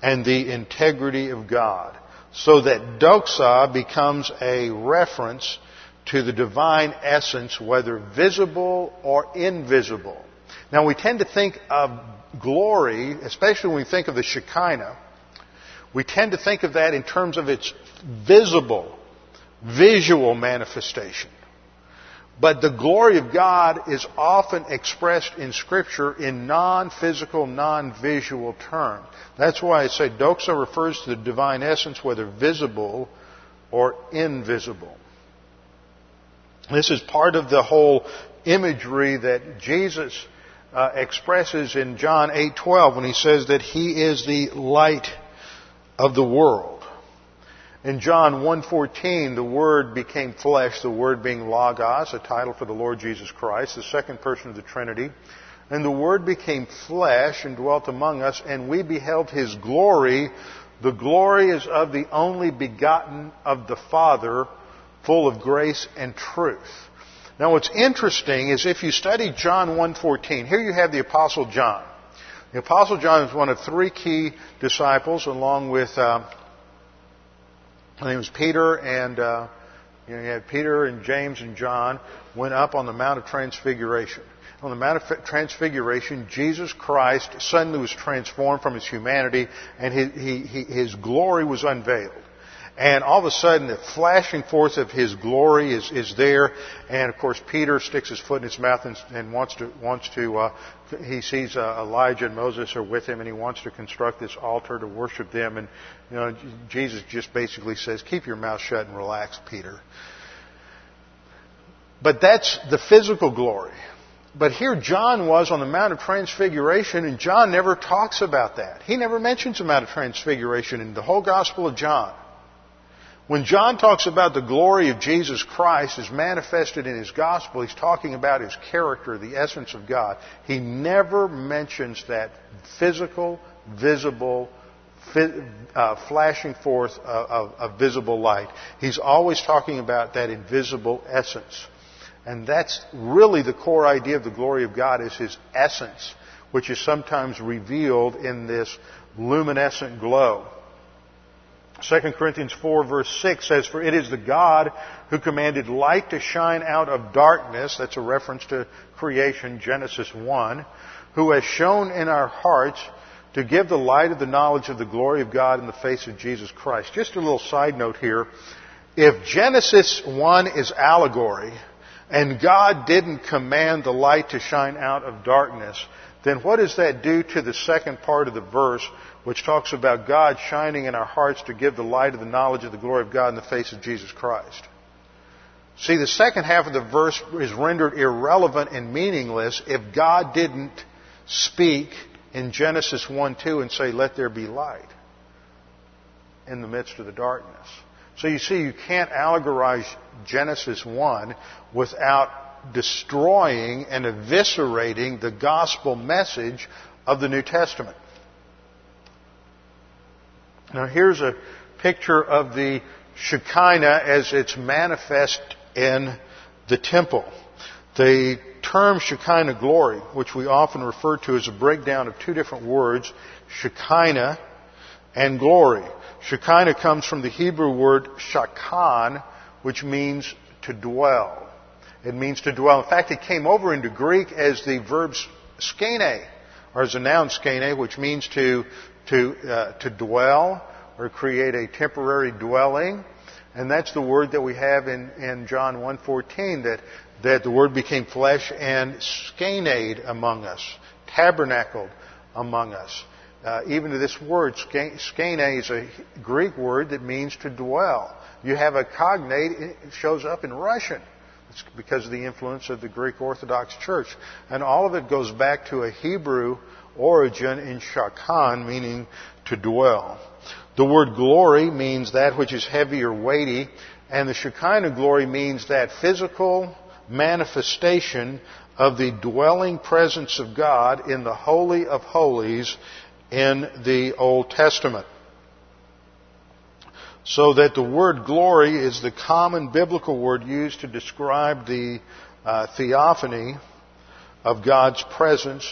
and the integrity of God. So that doxa becomes a reference to the divine essence, whether visible or invisible. Now we tend to think of glory, especially when we think of the Shekinah, we tend to think of that in terms of its visible, visual manifestation. But the glory of God is often expressed in Scripture in non-physical, non-visual terms. That's why I say doxa refers to the divine essence, whether visible or invisible. This is part of the whole imagery that Jesus uh, expresses in John 8:12 when he says that he is the light of the world. In John 1:14, the Word became flesh, the Word being Logos, a title for the Lord Jesus Christ, the second person of the Trinity. And the Word became flesh and dwelt among us, and we beheld His glory. The glory is of the only begotten of the Father, full of grace and truth. Now what's interesting is if you study John 1:14, here you have the Apostle John. The Apostle John is one of three key disciples, along with uh, his name was Peter, and uh, you, know, you had Peter and James and John went up on the Mount of Transfiguration. On the Mount of Transfiguration, Jesus Christ suddenly was transformed from his humanity, and his, he, his glory was unveiled. And all of a sudden, the flashing forth of His glory is, is there. And of course, Peter sticks his foot in his mouth and, and wants to, wants to, uh, he sees uh, Elijah and Moses are with him and he wants to construct this altar to worship them. And, you know, Jesus just basically says, keep your mouth shut and relax, Peter. But that's the physical glory. But here John was on the Mount of Transfiguration, and John never talks about that. He never mentions the Mount of Transfiguration in the whole Gospel of John. When John talks about the glory of Jesus Christ as manifested in his gospel, he's talking about his character, the essence of God. He never mentions that physical, visible, uh, flashing forth of, of visible light. He's always talking about that invisible essence. And that's really the core idea of the glory of God is his essence, which is sometimes revealed in this luminescent glow. 2 Corinthians 4 verse 6 says, For it is the God who commanded light to shine out of darkness, that's a reference to creation, Genesis 1, who has shown in our hearts to give the light of the knowledge of the glory of God in the face of Jesus Christ. Just a little side note here. If Genesis 1 is allegory, and God didn't command the light to shine out of darkness, then what does that do to the second part of the verse, which talks about God shining in our hearts to give the light of the knowledge of the glory of God in the face of Jesus Christ? See, the second half of the verse is rendered irrelevant and meaningless if God didn't speak in Genesis 1 2 and say, Let there be light in the midst of the darkness. So you see, you can't allegorize Genesis 1 without destroying and eviscerating the gospel message of the New Testament. Now here's a picture of the Shekinah as it's manifest in the temple. The term Shekinah glory, which we often refer to as a breakdown of two different words, Shekinah and glory. Shekinah comes from the Hebrew word shakan, which means to dwell. It means to dwell. In fact, it came over into Greek as the verb skene, or as a noun skene, which means to, to, uh, to dwell or create a temporary dwelling. And that's the word that we have in, in John 1.14, that, that the word became flesh and skened among us, tabernacled among us. Uh, even to this word, skene is a Greek word that means to dwell. You have a cognate, it shows up in Russian. It's because of the influence of the Greek Orthodox Church. And all of it goes back to a Hebrew origin in shakan, meaning to dwell. The word glory means that which is heavy or weighty, and the Shekinah glory means that physical manifestation of the dwelling presence of God in the Holy of Holies in the Old Testament so that the word glory is the common biblical word used to describe the uh, theophany of God's presence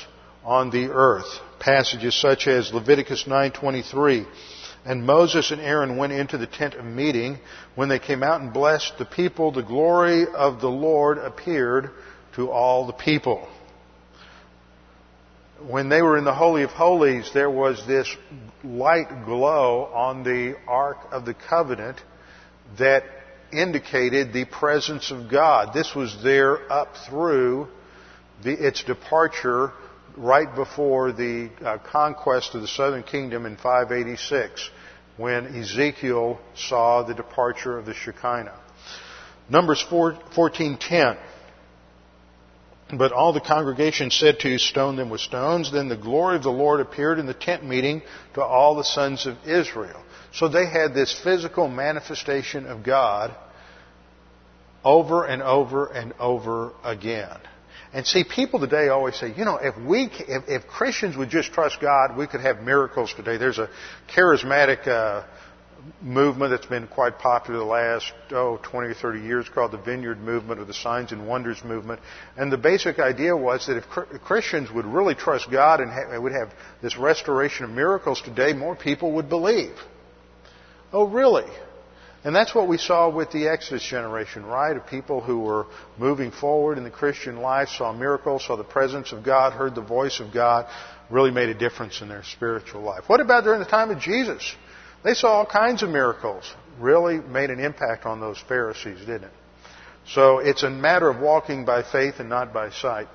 on the earth. Passages such as Leviticus 9:23, and Moses and Aaron went into the tent of meeting. When they came out and blessed the people, the glory of the Lord appeared to all the people. when they were in the Holy of Holies, there was this light glow on the Ark of the Covenant that indicated the presence of God. This was there up through the, its departure right before the uh, conquest of the southern kingdom in 586 when Ezekiel saw the departure of the Shekinah. Numbers 14:10 but all the congregation said to stone them with stones. Then the glory of the Lord appeared in the tent meeting to all the sons of Israel. So they had this physical manifestation of God over and over and over again. And see, people today always say, you know, if we, if, if Christians would just trust God, we could have miracles today. There's a charismatic uh, movement that's been quite popular the last, oh, 20 or 30 years called the Vineyard Movement or the Signs and Wonders Movement. And the basic idea was that if Christians would really trust God and ha- would have this restoration of miracles today, more people would believe. Oh, really? And that's what we saw with the Exodus generation, right? Of people who were moving forward in the Christian life, saw miracles, saw the presence of God, heard the voice of God, really made a difference in their spiritual life. What about during the time of Jesus? They saw all kinds of miracles. Really made an impact on those Pharisees, didn't it? So it's a matter of walking by faith and not by sight.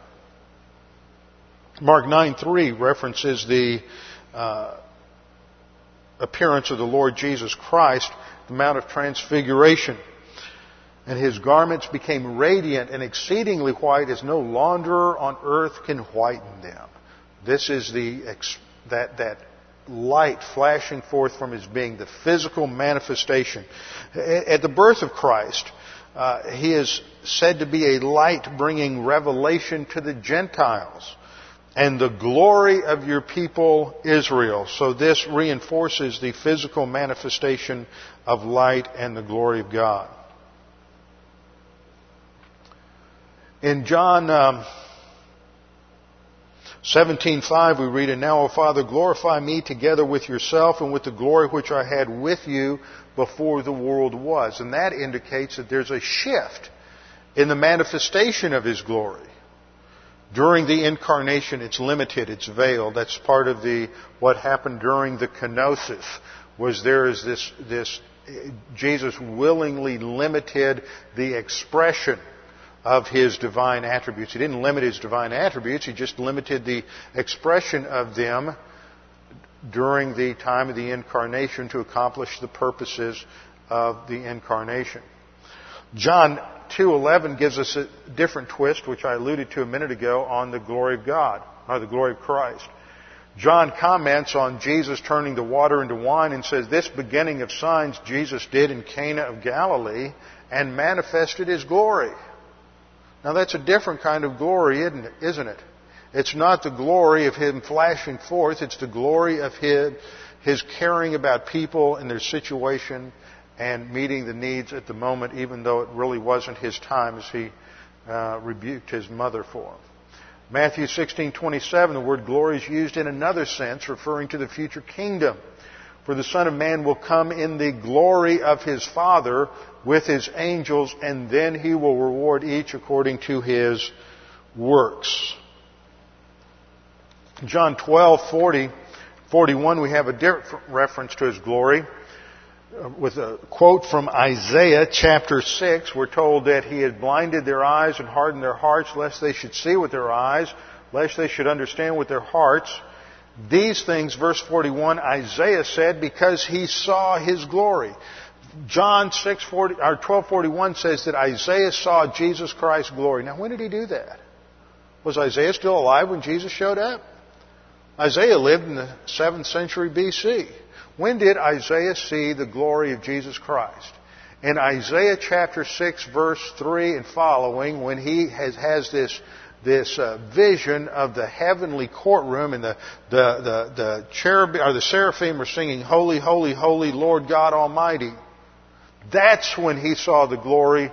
Mark 9:3 references the uh, appearance of the Lord Jesus Christ, the Mount of Transfiguration. And his garments became radiant and exceedingly white as no launderer on earth can whiten them. This is the, that, that light flashing forth from his being, the physical manifestation. At the birth of Christ, uh, he is said to be a light bringing revelation to the Gentiles and the glory of your people Israel. So this reinforces the physical manifestation of light and the glory of God. In John um, 17:5 we read, "And now, O Father, glorify me together with yourself and with the glory which I had with you before the world was." And that indicates that there's a shift in the manifestation of His glory. During the incarnation, it's limited, it's veiled. That's part of the what happened during the kenosis. Was there is this this Jesus willingly limited the expression of his divine attributes. He didn't limit his divine attributes, he just limited the expression of them during the time of the incarnation to accomplish the purposes of the incarnation. John 2:11 gives us a different twist which I alluded to a minute ago on the glory of God or the glory of Christ. John comments on Jesus turning the water into wine and says this beginning of signs Jesus did in Cana of Galilee and manifested his glory. Now that's a different kind of glory, isn't it? It's not the glory of Him flashing forth, it's the glory of His, His caring about people and their situation and meeting the needs at the moment, even though it really wasn't His time as He uh, rebuked His mother for. Matthew 16:27, the word glory is used in another sense, referring to the future kingdom. For the Son of Man will come in the glory of his Father with his angels, and then he will reward each according to his works. John 12, 40, 41, we have a different reference to his glory. Uh, with a quote from Isaiah chapter 6, we're told that he had blinded their eyes and hardened their hearts, lest they should see with their eyes, lest they should understand with their hearts, these things, verse 41, Isaiah said because he saw his glory. John 6, 40, or 1241 says that Isaiah saw Jesus Christ's glory. Now, when did he do that? Was Isaiah still alive when Jesus showed up? Isaiah lived in the 7th century BC. When did Isaiah see the glory of Jesus Christ? In Isaiah chapter 6 verse 3 and following, when he has, has this this uh, vision of the heavenly courtroom and the, the, the, the cherubim or the seraphim are singing, Holy, Holy, Holy, Lord God Almighty. That's when he saw the glory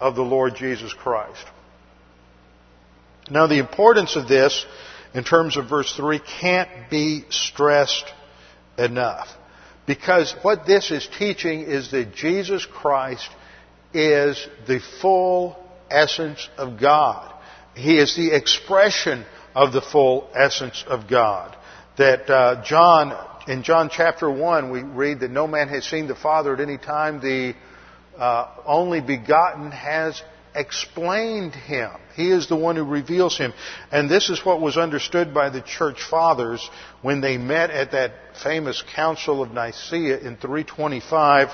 of the Lord Jesus Christ. Now the importance of this in terms of verse 3 can't be stressed enough. Because what this is teaching is that Jesus Christ is the full essence of God. He is the expression of the full essence of God. That uh, John, in John chapter 1, we read that no man has seen the Father at any time. The uh, only begotten has explained him. He is the one who reveals him. And this is what was understood by the church fathers when they met at that famous Council of Nicaea in 325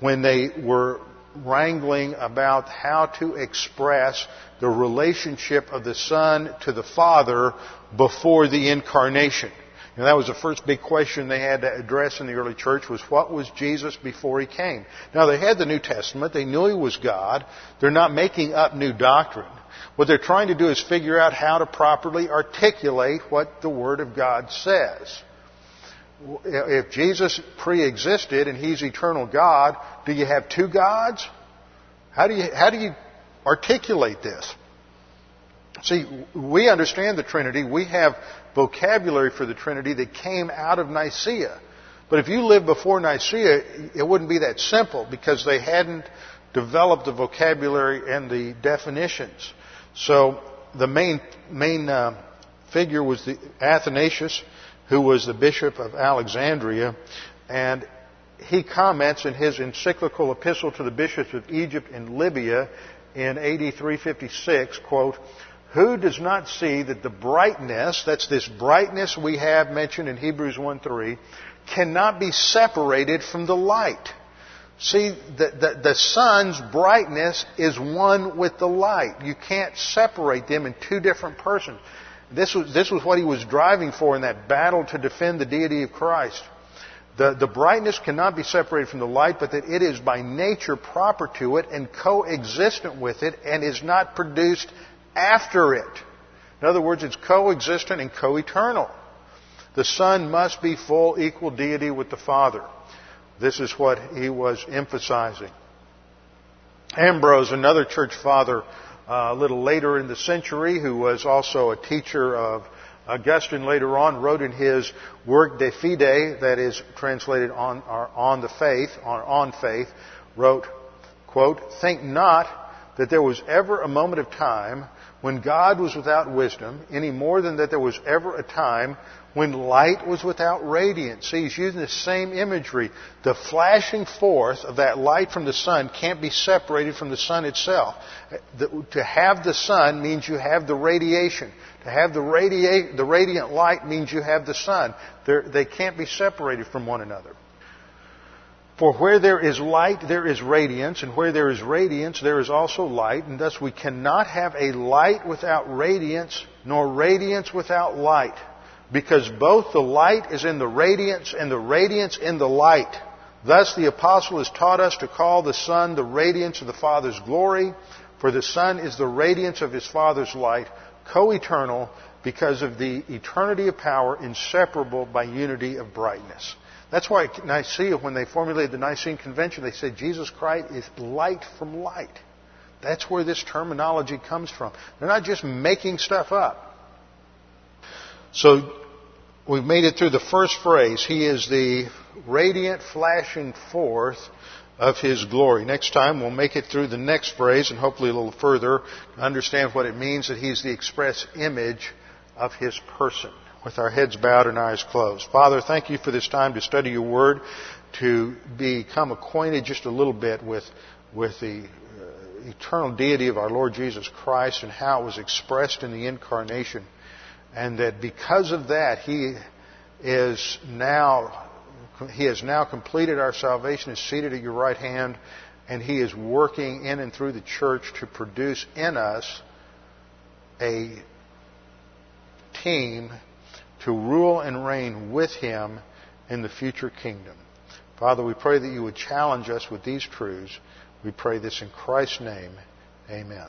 when they were wrangling about how to express the relationship of the Son to the Father before the incarnation. And that was the first big question they had to address in the early church was what was Jesus before he came? Now they had the New Testament. They knew he was God. They're not making up new doctrine. What they're trying to do is figure out how to properly articulate what the Word of God says. If Jesus pre-existed and He's eternal God, do you have two gods? How do you, how do you articulate this? See, we understand the Trinity. We have vocabulary for the Trinity that came out of Nicaea. But if you lived before Nicaea, it wouldn't be that simple because they hadn't developed the vocabulary and the definitions. So the main main uh, figure was the Athanasius, who was the bishop of Alexandria, and he comments in his encyclical epistle to the bishops of Egypt and Libya in AD 356, quote, who does not see that the brightness, that's this brightness we have mentioned in Hebrews 1 3, cannot be separated from the light? See, the, the, the, sun's brightness is one with the light. You can't separate them in two different persons. This was, this was what he was driving for in that battle to defend the deity of Christ. The, the brightness cannot be separated from the light, but that it is by nature proper to it and coexistent with it and is not produced after it. In other words, it's coexistent and co-eternal. The Son must be full equal deity with the Father. This is what he was emphasizing. Ambrose, another church father uh, a little later in the century, who was also a teacher of Augustine later on, wrote in his work De Fide, that is translated on, on the faith, on, on faith, wrote, quote, Think not that there was ever a moment of time when God was without wisdom, any more than that there was ever a time when light was without radiance. See, he's using the same imagery. The flashing forth of that light from the sun can't be separated from the sun itself. to have the sun means you have the radiation. To have the, the radiant light means you have the sun. They're, they can't be separated from one another. For where there is light, there is radiance, and where there is radiance, there is also light, and thus we cannot have a light without radiance, nor radiance without light because both the light is in the radiance and the radiance in the light. Thus the apostle has taught us to call the Son the radiance of the Father's glory, for the Son is the radiance of his Father's light, co-eternal because of the eternity of power inseparable by unity of brightness. That's why Nicaea, when they formulated the Nicene Convention, they said Jesus Christ is light from light. That's where this terminology comes from. They're not just making stuff up. So we've made it through the first phrase. He is the radiant flashing forth of His glory. Next time we'll make it through the next phrase and hopefully a little further understand what it means that He's the express image of His person. With our heads bowed and eyes closed. Father, thank you for this time to study your Word, to become acquainted just a little bit with, with the uh, eternal deity of our Lord Jesus Christ and how it was expressed in the incarnation and that because of that, He is now He has now completed our salvation, is seated at your right hand, and He is working in and through the church to produce in us a team to rule and reign with Him in the future kingdom. Father, we pray that you would challenge us with these truths. We pray this in Christ's name. Amen.